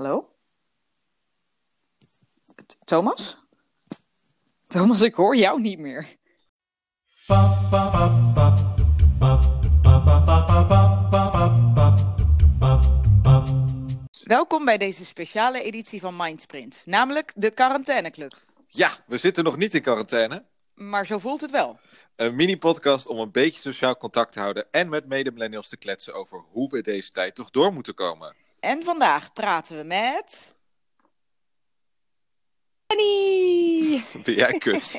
Hallo? Thomas? Thomas, ik hoor jou niet meer. Welkom bij deze speciale editie van Mindsprint, namelijk de quarantaineclub. Ja, we zitten nog niet in quarantaine. Maar zo voelt het wel. Een mini-podcast om een beetje sociaal contact te houden en met mede-millennials te kletsen over hoe we deze tijd toch door moeten komen. En vandaag praten we met... Annie! Ben jij kut?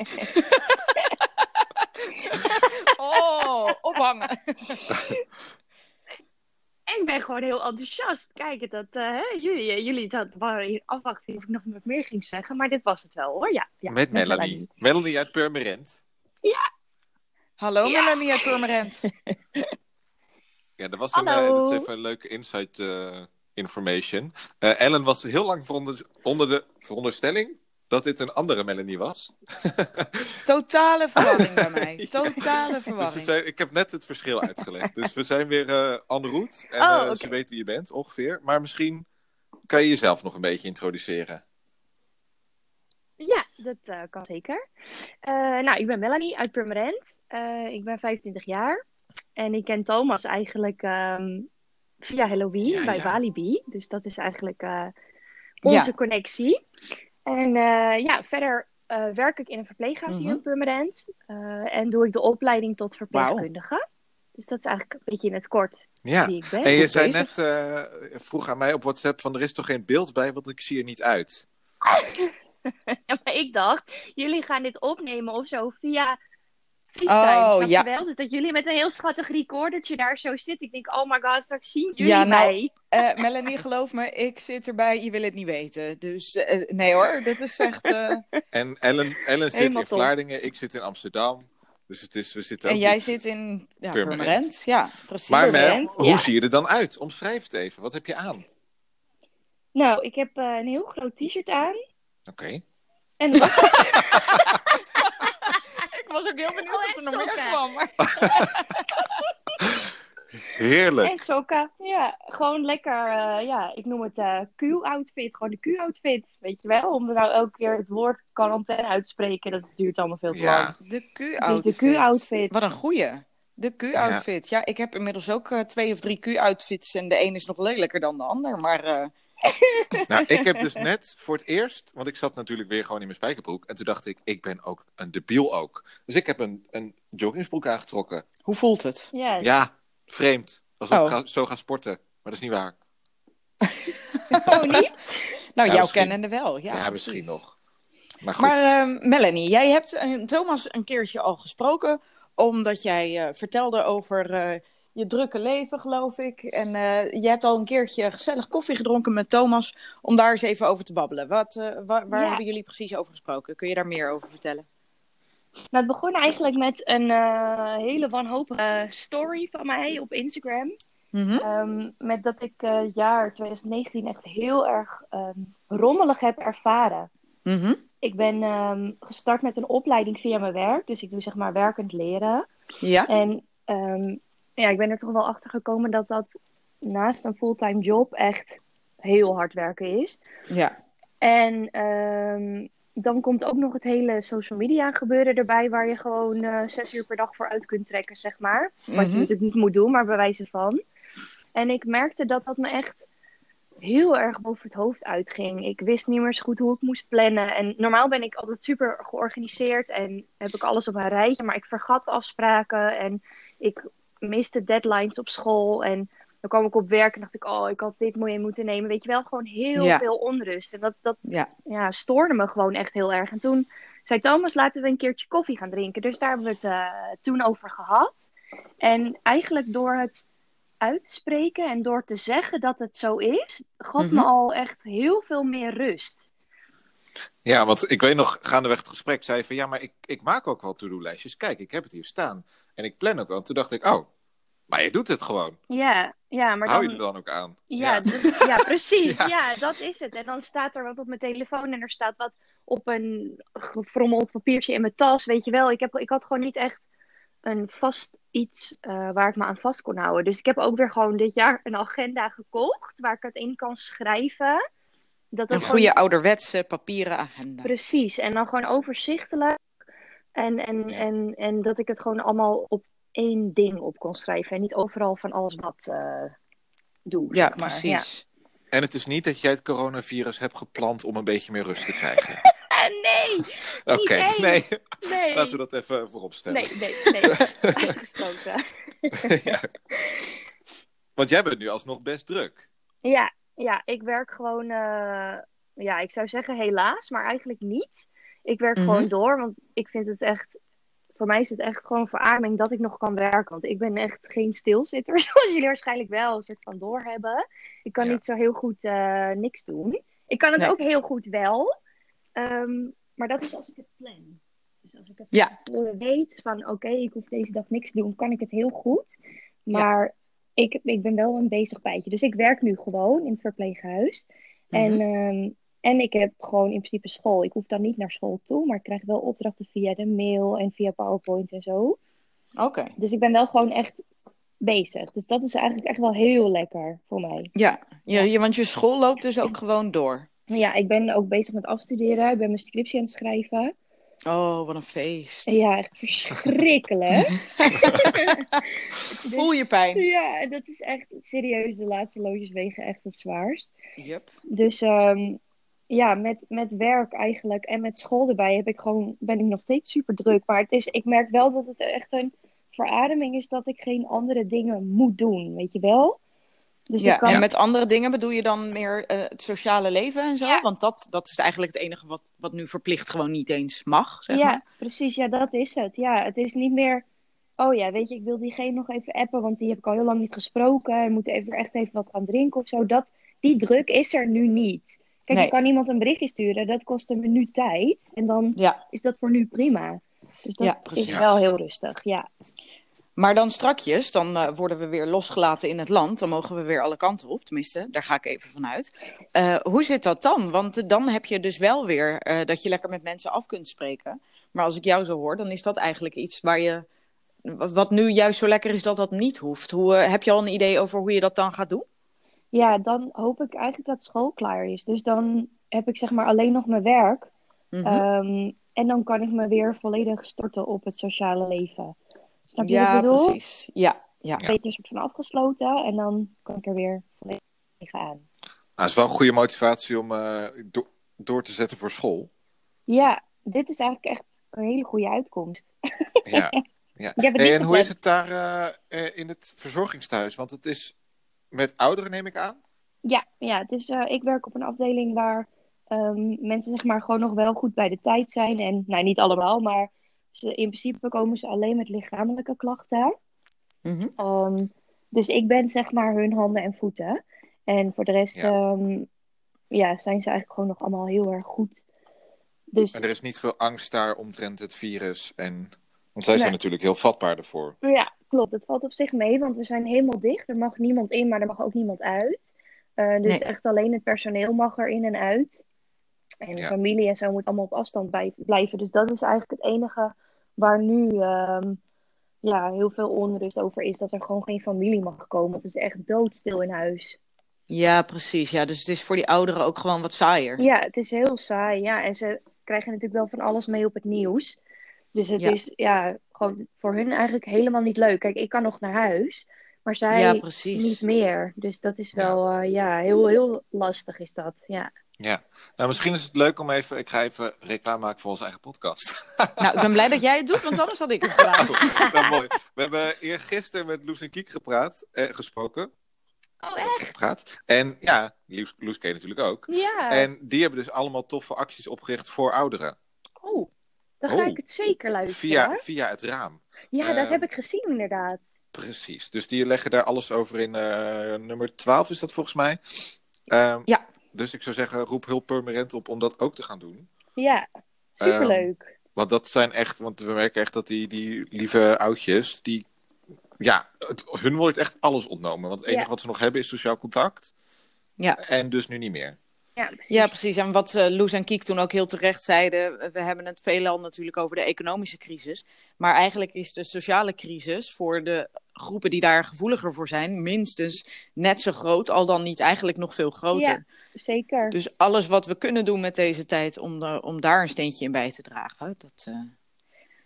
Oh, ophangen. Ik ben gewoon heel enthousiast. Kijk, dat, eh, hè, jullie, jullie dat waren hier afwachting of ik nog wat meer ging zeggen. Maar dit was het wel hoor. Ja, ja, met Melanie. Melanie uit Purmerend. Hallo Ja. Melanie uit Purmerend. Ja, dat was een, Hallo. eh, dat is even een leuke insight eh, information. Eh, Ellen was heel lang veronder- onder de veronderstelling dat dit een andere Melanie was. Totale verwarring bij mij. Totale Dus verwarring. zijn, ik heb net het verschil uitgelegd. dus we zijn weer eh en route. En Oh, eh, oké. ze weet wie je bent, ongeveer. Maar misschien kan je jezelf nog een beetje introduceren. Ja, dat eh, kan zeker. Eh, nou, ik ben Melanie uit Purmerend. Eh, ik ben 25 jaar. En ik ken Thomas eigenlijk ehm, via Halloween Ja, bij ja. Walibi. Dus dat is eigenlijk eh, onze Ja. connectie. En eh, ja, verder eh, werk ik in een verpleeghuis hier in Purmerend. Eh, en doe ik de opleiding tot verpleegkundige. Dus dat is eigenlijk een beetje in het kort Ja. wie ik ben. En je zei bezig. net, vroeg aan mij op WhatsApp van er is toch geen beeld bij, want ik zie er niet uit. Ja, maar ik dacht, jullie gaan dit opnemen of zo via FaceTime, Oh, ja. je wel? Dus dat jullie met een heel schattig recordertje daar zo zitten. Ik denk, oh my god, straks zien jullie Ja, nou, mij. Eh, Melanie, geloof me, ik zit erbij, je wil het niet weten. Dus eh, nee hoor, dit is echt... eh, En Ellen, Ellen zit Helemaal in top. Vlaardingen, ik zit in Amsterdam. Dus het is, we zitten En jij zit in ja, Purmerend. Purmerend. Ja, precies. Maar Mel, hoe ja. zie je er dan uit? Omschrijf het even. Wat heb je aan? Nou, ik heb eh, een heel groot t-shirt aan. Oké. En Ik was ook heel benieuwd Oh, wat er nog meer kwam. Maar... Heerlijk. En sokken. Ja, gewoon lekker, eh, ja, ik noem het eh Q-outfit. Gewoon de Q-outfit, weet je wel. Om er nou elke keer het woord quarantaine uit te spreken, dat duurt allemaal veel te Ja. lang. De Dus Q-outfit. de Q-outfit. Wat een goeie. De Q-outfit. Ja. ik heb inmiddels ook eh, twee of drie Q-outfits. En de een is nog lelijker dan de ander. Maar eh, Nou, ik heb dus net voor het eerst, want ik zat natuurlijk weer gewoon in mijn spijkerbroek. En toen dacht ik, ik ben ook een debiel ook. Dus ik heb een, een joggingsbroek aangetrokken. hoe voelt het? Ja, Ja, vreemd. Alsof Oh. ik ga- zo ga sporten. Maar dat is niet waar. oh niet? Nou, Ja, jouw kennende wel. Ja, Ja, misschien nog. Maar goed. Maar ehm, Melanie, jij hebt eh, Thomas een keertje al gesproken, omdat jij eh, vertelde over eh, je drukke leven, geloof ik. En eh, je hebt al een keertje gezellig koffie gedronken met Thomas, om daar eens even over te babbelen. Wat, eh, wa- waar Ja. hebben jullie precies over gesproken? Kun je daar meer over vertellen? Nou, het begon eigenlijk met een eh, hele wanhopige story van mij op Instagram. Ehm, met dat ik eh jaar 2019 echt heel erg ehm, rommelig heb ervaren. Mhm. Ik ben ehm, gestart met een opleiding via mijn werk. Dus ik doe zeg maar werkend leren. Ja? En ehm, ja, ik ben er toch wel achter gekomen dat dat naast een fulltime job echt heel hard werken is. Ja. En ehm, dan komt ook nog het hele social media gebeuren erbij, waar je gewoon eh, zes uur per dag voor uit kunt trekken, zeg maar. Wat je Mhm. natuurlijk niet moet doen, maar bij wijze van. En ik merkte dat dat me echt heel erg boven het hoofd uitging. Ik wist niet meer zo goed hoe ik moest plannen. En normaal ben ik altijd super georganiseerd en heb ik alles op een rijtje, maar ik vergat afspraken en ik miste deadlines op school. En dan kwam ik op werk en dacht ik, oh, ik had dit mee moeten nemen. Weet je wel, gewoon heel Ja. veel onrust. En dat, dat Ja. ja, stoorde me gewoon echt heel erg. En toen zei Thomas, laten we een keertje koffie gaan drinken. Dus daar hebben we het eh, toen over gehad. En eigenlijk door het uit te spreken en door te zeggen dat het zo is, gaf Mhm. me al echt heel veel meer rust. Ja, want ik weet nog, gaandeweg het gesprek zei je van ja, maar ik, ik maak ook wel to-do-lijstjes. Kijk, ik heb het hier staan. En ik plan ook wel. En toen dacht ik, oh, maar je doet het gewoon. Ja, ja maar Hou dan... je er dan ook aan? Ja, ja precies. Ja. ja. dat is het. En dan staat er wat op mijn telefoon en er staat wat op een gefrommeld papiertje in mijn tas. Weet je wel, ik, heb, ik had gewoon niet echt een vast iets eh, waar ik me aan vast kon houden. Dus ik heb ook weer gewoon dit jaar een agenda gekocht waar ik het in kan schrijven. Dat Een goede gewoon- ouderwetse papieren agenda. Precies, en dan gewoon overzichtelijk. En, en, Ja. en, en dat ik het gewoon allemaal op één ding op kon schrijven. En niet overal van alles wat eh doe. Ja, zeg maar. precies. En het is niet dat jij het coronavirus hebt gepland om een beetje meer rust te krijgen. Nee, Oké, nee. nee. Laten we dat even voorop stellen. Nee, nee, nee. Uitgesloten. ja. Want jij bent nu alsnog best druk. Ja, ja, ik werk gewoon, eh, ja, ik zou zeggen helaas, maar eigenlijk niet. Ik werk Mhm. gewoon door, want ik vind het echt, voor mij is het echt gewoon een verademing dat ik nog kan werken. Want ik ben echt geen stilzitter, zoals jullie waarschijnlijk wel een soort van doorhebben. Ik kan Ja. niet zo heel goed eh, niks doen. Ik kan het Nee. ook heel goed wel, ehm, maar dat is als ik het plan. Dus als ik het Ja. weet van oké, ik hoef deze dag niks te doen, kan ik het heel goed. Maar ik, ik ben wel een bezig bijtje. Dus ik werk nu gewoon in het verpleeghuis. En, Mhm. En ik heb gewoon in principe school. Ik hoef dan niet naar school toe, maar ik krijg wel opdrachten via de mail en via PowerPoint en zo. Oké. Dus ik ben wel gewoon echt bezig. Dus dat is eigenlijk echt wel heel lekker voor mij. Ja, ja, je, want je school loopt dus ook gewoon door. Ja, ik ben ook bezig met afstuderen. Ik ben mijn scriptie aan het schrijven. Oh, wat een feest. Ja, echt verschrikkelijk. Voel je pijn? Ja, en dat is echt serieus. De laatste loodjes wegen echt het zwaarst. Yep. Dus ehm, ja, met, met werk eigenlijk en met school erbij heb ik gewoon, ben ik nog steeds super druk. Maar het is, ik merk wel dat het echt een verademing is dat ik geen andere dingen moet doen, weet je wel? Dus Ja, ik kan... en met andere dingen bedoel je dan meer eh, het sociale leven en zo? Ja. Want dat, dat is eigenlijk het enige wat, wat nu verplicht gewoon niet eens mag, zeg ja, maar. precies. Ja, dat is het. Ja, het is niet meer. Oh ja, weet je, ik wil diegene nog even appen, want die heb ik al heel lang niet gesproken. We moeten even echt even wat gaan drinken of zo. Dat, die druk is er nu niet. Kijk, Nee. je kan iemand een berichtje sturen, dat kost een minuut tijd. En dan Ja, is dat voor nu prima. Dus dat Ja, is wel heel rustig, ja. maar dan strakjes, dan eh, worden we weer losgelaten in het land. Dan mogen we weer alle kanten op, tenminste, daar ga ik even vanuit. Eh hoe zit dat dan? Want eh, dan heb je dus wel weer dat je lekker met mensen af kunt spreken. Maar als ik jou zo hoor, dan is dat eigenlijk iets waar je... Wat nu juist zo lekker is dat dat niet hoeft. Hoe, heb je al een idee over hoe je dat dan gaat doen? Ja, dan hoop ik eigenlijk dat school klaar is. Dus dan heb ik zeg maar alleen nog mijn werk. Mhm. Ehm, en dan kan ik me weer volledig storten op het sociale leven. Snap je wat ja, ik bedoel? precies. Ja, ja. Een beetje een soort van afgesloten. En dan kan ik er weer volledig aan. Nou, dat is wel een goede motivatie om eh, do- door te zetten voor school. Ja, dit is eigenlijk echt een hele goede uitkomst. Ja. ja. Hey, en hoe is het daar eh, eh, in het verzorgingstehuis? Want het is met ouderen, neem ik aan. Ja, ja het is, eh, ik werk op een afdeling waar ehm, mensen zeg maar gewoon nog wel goed bij de tijd zijn. En nou, niet allemaal, maar ze, in principe komen ze alleen met lichamelijke klachten. Mhm. Ehm, dus ik ben zeg maar hun handen en voeten. En voor de rest Ja. ehm, ja, zijn ze eigenlijk gewoon nog allemaal heel erg goed. Dus En er is niet veel angst daar omtrent het virus. En... Want zij zijn natuurlijk heel vatbaar ervoor. ja, klopt. Het valt op zich mee, want we zijn helemaal dicht. Er mag niemand in, maar er mag ook niemand uit. Eh, dus Nee. echt alleen het personeel mag er in en uit. En Ja. familie en zo moet allemaal op afstand bij- blijven. Dus dat is eigenlijk het enige waar nu ehm, ja, heel veel onrust over is. Dat er gewoon geen familie mag komen. Het is echt doodstil in huis. Ja, precies. Ja, dus het is voor die ouderen ook gewoon wat saaier. Ja, het is heel saai. Ja, en ze krijgen natuurlijk wel van alles mee op het nieuws. Dus het Ja. is ja, gewoon voor hun eigenlijk helemaal niet leuk. Kijk, ik kan nog naar huis, maar zij Ja, niet meer. Dus dat is wel, eh, ja, heel, heel lastig is dat. Ja. Ja. Nou, misschien is het leuk om even... Ik ga even reclame maken voor onze eigen podcast. Nou, ik ben blij dat jij het doet, want anders had ik het gedaan. nou, mooi. We hebben eergisteren met Loes en Kiek gepraat, eh, gesproken. Oh, echt? Gepraat. En ja, Loes, Loes ken je natuurlijk ook. Ja. En die hebben dus allemaal toffe acties opgericht voor ouderen. Oh, dan ga Oh. ik het zeker luisteren. Via, via het raam. Ja, dat eh, heb ik gezien inderdaad. Precies. Dus die leggen daar alles over in eh, nummer 12 is dat volgens mij. Ehm, Ja. Dus ik zou zeggen, roep hulp permanent op om dat ook te gaan doen. Ja, superleuk. Want dat zijn echt, want we merken echt dat die, die lieve oudjes, die, ja, het, hun wordt echt alles ontnomen. Want het enige Ja. wat ze nog hebben is sociaal contact. Ja. En dus nu niet meer. Ja, precies. Ja, precies. En wat eh Loes en Kiek toen ook heel terecht zeiden, eh, we hebben het veelal natuurlijk over de economische crisis. Maar eigenlijk is de sociale crisis voor de groepen die daar gevoeliger voor zijn, minstens net zo groot, al dan niet eigenlijk nog veel groter. Zeker. Dus alles wat we kunnen doen met deze tijd om, de, om daar een steentje in bij te dragen. Dat, eh,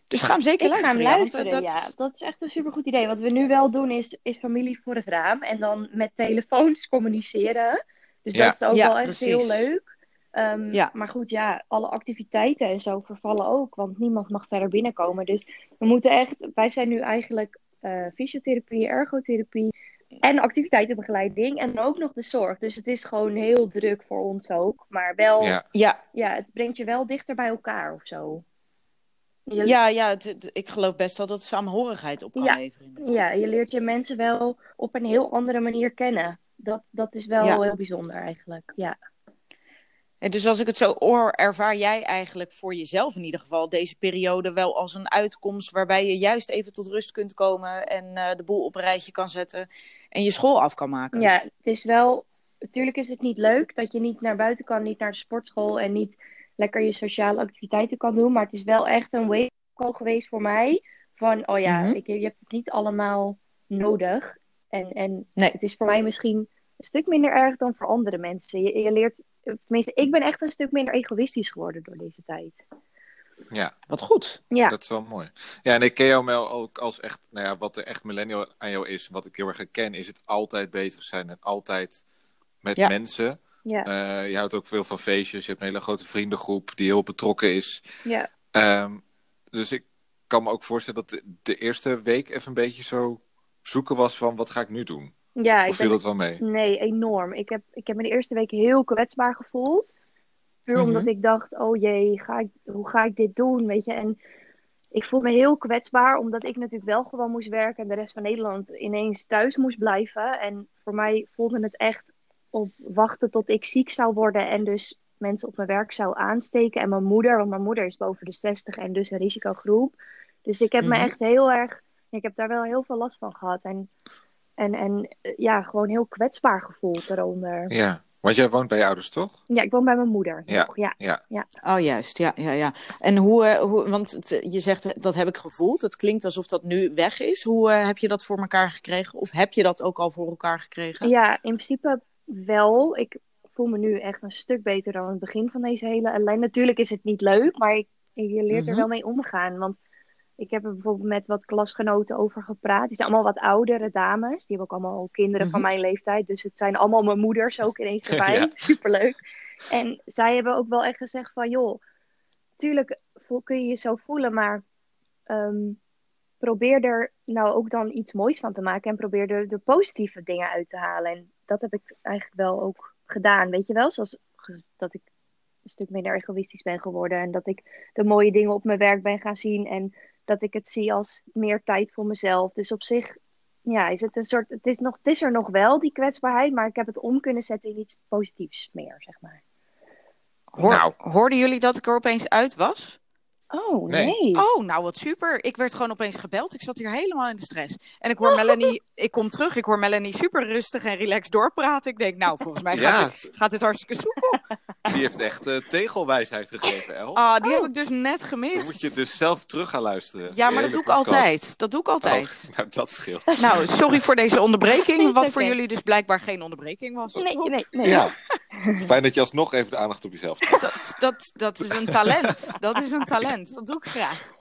Dus ga hem zeker ik ga hem luisteren. ja, want, luisteren, eh, ja. Dat is echt een supergoed idee. Wat we nu wel doen is, is familie voor het raam. En dan met telefoons communiceren. Dus Ja. dat is ook Ja, wel echt precies. heel leuk. Ehm, Ja. Maar goed, ja, alle activiteiten en zo vervallen ook. Want niemand mag verder binnenkomen. Dus we moeten echt... Wij zijn nu eigenlijk eh, fysiotherapie, ergotherapie... En activiteitenbegeleiding. En ook nog de zorg. Dus het is gewoon heel druk voor ons ook. Maar wel... Ja. ja, ja, het brengt je wel dichter bij elkaar of zo. Je, ja, ja het- het- ik geloof best dat het samenhorigheid op kan Ja. leveren. ja, je leert je mensen wel op een heel andere manier kennen. Dat, dat is wel Ja. heel bijzonder eigenlijk. Ja. En dus als ik het zo hoor, ervaar jij eigenlijk voor jezelf in ieder geval deze periode wel als een uitkomst waarbij je juist even tot rust kunt komen en eh, de boel op een rijtje kan zetten en je school af kan maken. ja, het is wel. Natuurlijk is het niet leuk dat je niet naar buiten kan, niet naar de sportschool en niet lekker je sociale activiteiten kan doen. Maar het is wel echt een wake call geweest voor mij. Van, oh ja, Mhm. ik, je hebt het niet allemaal nodig. En, en Nee. het is voor mij misschien een stuk minder erg dan voor andere mensen. Je, je leert, tenminste, ik ben echt een stuk minder egoïstisch geworden door deze tijd. ja. Wat goed. Ja, Dat is wel mooi. Ja, en ik ken jou ook als echt, nou ja, wat er echt millennial aan jou is, wat ik heel erg herken, is het altijd bezig zijn en altijd met Ja. mensen. ja, Eh, je houdt ook veel van feestjes, je hebt een hele grote vriendengroep die heel betrokken is. ja. Ehm, dus ik kan me ook voorstellen dat de, de eerste week even een beetje zo zoeken was van wat ga ik nu doen? ja ik Of viel ben dat wel mee? Nee, enorm. Ik heb, ik heb me de eerste week heel kwetsbaar gevoeld. Puur Mhm. omdat ik dacht, oh jee, ga ik, hoe ga ik dit doen? Weet je, en ik voel me heel kwetsbaar, omdat ik natuurlijk wel gewoon moest werken en de rest van Nederland ineens thuis moest blijven. En voor mij voelde het echt op wachten tot ik ziek zou worden en dus mensen op mijn werk zou aansteken. En mijn moeder, want mijn moeder is boven de 60 en dus een risicogroep. Dus ik heb me Mhm. echt heel erg, ik heb daar wel heel veel last van gehad. En, en, en eh, ja, gewoon heel kwetsbaar gevoeld daaronder. Ja, want jij woont bij je ouders toch? Ja, ik woon bij mijn moeder. Ja. nog, ja. Oh, juist. Ja, ja, ja. En hoe, eh, hoe want het- je zegt eh, dat heb ik gevoeld. Het klinkt alsof dat nu weg is. Hoe eh, heb je dat voor elkaar gekregen? Of heb je dat ook al voor elkaar gekregen? Ja, in principe wel. Ik voel me nu echt een stuk beter dan het begin van deze hele ellende. Natuurlijk is het niet leuk, maar ik, je leert er Mhm. wel mee omgaan. Want ik heb er bijvoorbeeld met wat klasgenoten over gepraat. Die zijn allemaal wat oudere dames. Die hebben ook allemaal kinderen van Mhm. mijn leeftijd. Dus het zijn allemaal mijn moeders ook ineens erbij. Ja. Superleuk. En zij hebben ook wel echt gezegd van... joh, tuurlijk kun je je zo voelen, maar... ehm, probeer er nou ook dan iets moois van te maken. En probeer er de positieve dingen uit te halen. En dat heb ik eigenlijk wel ook gedaan. Weet je wel? Zoals dat ik een stuk minder egoïstisch ben geworden. En dat ik de mooie dingen op mijn werk ben gaan zien. En dat ik het zie als meer tijd voor mezelf. Dus op zich ja, is het een soort. Het is, nog, het is er nog wel, die kwetsbaarheid. Maar ik heb het om kunnen zetten in iets positiefs meer, zeg maar. Hoor- Nou. Hoorden jullie dat ik er opeens uit was? Oh, Nee. nee. Oh, nou wat super. Ik werd gewoon opeens gebeld. Ik zat hier helemaal in de stress. En ik hoor Melanie, ik kom terug. Ik hoor Melanie super rustig en relaxed doorpraten. Ik denk, nou, volgens mij gaat, Ja, het, gaat het hartstikke soepel. Die heeft echt eh, tegelwijsheid gegeven, El. Ah, die heb ik dus net Dan gemist. moet je dus zelf terug gaan luisteren. Ja, maar dat doe ik podcast. altijd. Dat doe ik altijd. Oh, nou, dat scheelt. Nou, sorry voor deze onderbreking. Wat voor jullie dus blijkbaar geen onderbreking was. Nee, Top. nee, nee. Ja. Fijn dat je alsnog even de aandacht op jezelf trekt. Dat, dat, dat is een talent. Dat is een talent. Dat doe ik graag.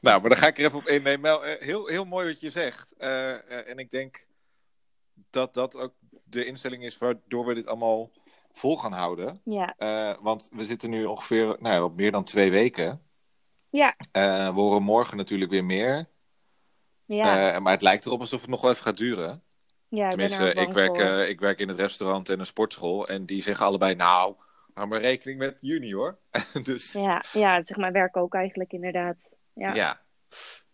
Nou, maar dan ga ik er even op innemen. Mel, eh, heel, heel mooi wat je zegt. Eh, eh, en ik denk dat dat ook de instelling is waardoor we dit allemaal vol gaan houden. Ja, Eh, want we zitten nu ongeveer nou, ja, op meer dan twee weken. ja, Eh, we horen morgen natuurlijk weer meer. ja. Eh, maar het lijkt erop alsof het nog wel even gaat duren. ja Tenminste, ik werk, ik werk in het restaurant en een sportschool. En die zeggen allebei, nou, hou maar rekening met juni hoor. dus Ja, ja, zeg maar werk ook eigenlijk inderdaad. Ja, ja.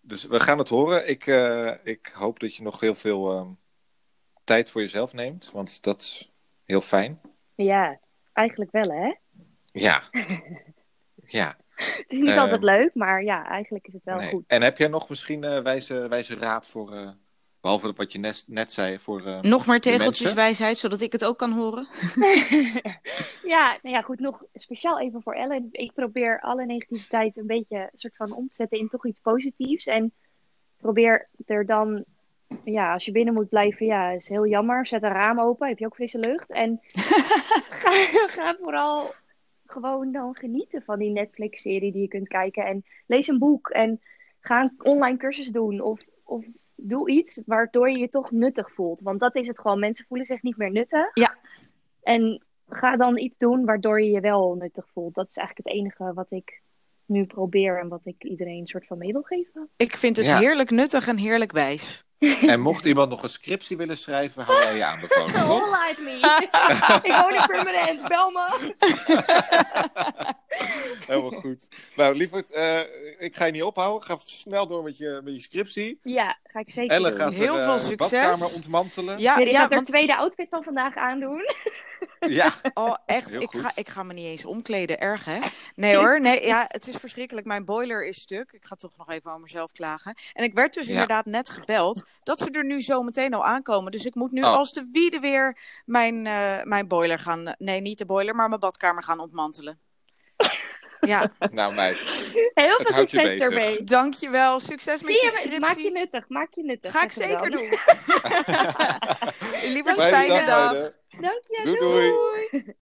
Dus we gaan het horen. Ik, ik hoop dat je nog heel veel ehm, tijd voor jezelf neemt. Want dat is heel fijn. Ja eigenlijk wel hè. Ja. ja. Het is niet Eh, altijd leuk, maar ja, eigenlijk is het wel nee. goed. En heb jij nog misschien eh, wijze, wijze raad voor... eh, Behalve wat je net, net zei voor... eh, Nog meer mensen? tegeltjeswijsheid, zodat ik het ook kan horen. ja, nou ja, goed, nog speciaal even voor Ellen. Ik probeer alle negativiteit een beetje een soort van om te zetten in toch iets positiefs. En probeer er dan, ja, als je binnen moet blijven, ja, is heel jammer. Zet een raam open, heb je ook frisse lucht. En ga, ga vooral gewoon dan genieten van die Netflix-serie die je kunt kijken. En lees een boek en ga een online cursus doen. Of, of doe iets waardoor je je toch nuttig voelt. Want dat is het gewoon. Mensen voelen zich niet meer nuttig. Ja. En ga dan iets doen waardoor je je wel nuttig voelt. Dat is eigenlijk het enige wat ik nu probeer en wat ik iedereen een soort van mee wil geven. Ik vind het Ja. heerlijk nuttig en heerlijk wijs. En mocht iemand nog een scriptie willen schrijven, hou jij je aanbevolen, toch? All me. ik woon in permanent. Bel me. Helemaal goed. Nou, lieverd, eh, ik ga je niet ophouden. Ga snel door met je, met je scriptie. Ja, ga ik zeker Elle doen. gaat Heel de veel succes. badkamer ontmantelen. Ja, Ja, ik ja ga er want, tweede outfit van vandaag aandoen. Ja. oh, echt, Heel ik goed. ga, ik ga me niet eens omkleden. Erg, hè? Nee hoor, nee, ja, het is verschrikkelijk. Mijn boiler is stuk. Ik ga toch nog even over mezelf klagen. En ik werd dus Ja. inderdaad net gebeld dat ze er nu zo meteen al aankomen. Dus ik moet nu Oh. als de wiede weer mijn, eh, mijn boiler gaan... Nee, niet de boiler, maar mijn badkamer gaan ontmantelen. Ja, Nou, meid. Heel veel je succes ermee. dankjewel. Succes met je je, scriptie. maak je nuttig, maak je nuttig. Ga ik zeker dan. doen. Lieverd, Fijne fijne dag, dag. Dank je, Doei, doei. doei. Doei.